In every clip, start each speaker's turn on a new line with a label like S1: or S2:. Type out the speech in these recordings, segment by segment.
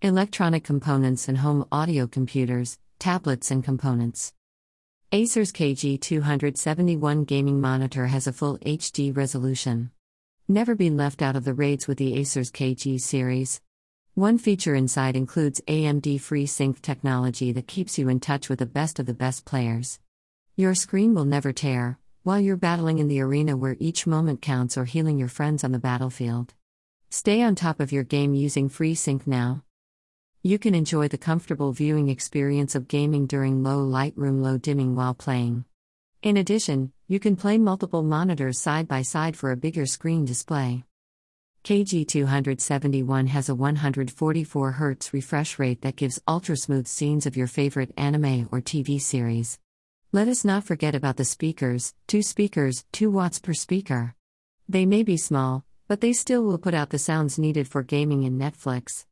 S1: Electronic components and home audio computers, tablets and components. Acer's KG271 gaming monitor has a full HD resolution. Never be left out of the raids with the Acer's KG series. One feature inside includes AMD FreeSync technology that keeps you in touch with the best of the best players. Your screen will never tear, while you're battling in the arena where each moment counts or healing your friends on the battlefield. Stay on top of your game using FreeSync now. You can enjoy the comfortable viewing experience of gaming during low light room low dimming while playing. In addition, you can play multiple monitors side by side for a bigger screen display. KG271 has a 144 Hz refresh rate that gives ultra smooth scenes of your favorite anime or TV series. Let us not forget about the speakers 2 speakers, 2 watts per speaker. They may be small, but they still will put out the sounds needed for gaming in Netflix.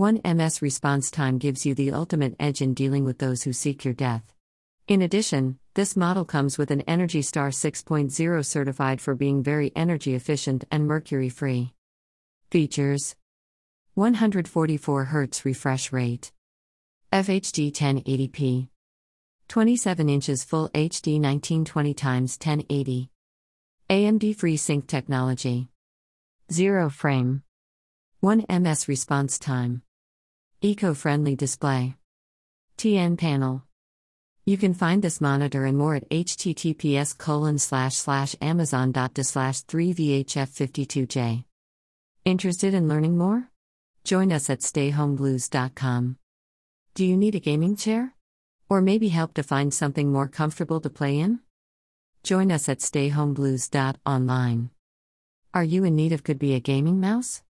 S1: 1 ms response time gives you the ultimate edge in dealing with those who seek your death. In addition, this model comes with an Energy Star 6.0 certified for being very energy efficient and mercury free. Features. 144 Hz refresh rate, FHD 1080p, 27 inches Full HD 1920 x 1080, AMD FreeSync technology, 0 frame, 1 ms response time, eco friendly display, TN panel. You can find this monitor and more at https colon slash slash amazon.de slash 3vhf52j. Interested in learning more? Join us at stayhomeblues.com. Do you need a gaming chair? Or maybe help to find something more comfortable to play in? Join us at stayhomeblues.online. Are you in need of could be a gaming mouse?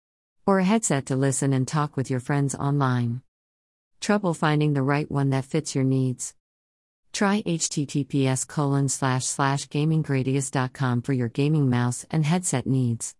S1: Or a headset to listen and talk with your friends online? Trouble finding the right one that fits your needs? Try https colon slash slash gaminggradius.com for your gaming mouse and headset needs.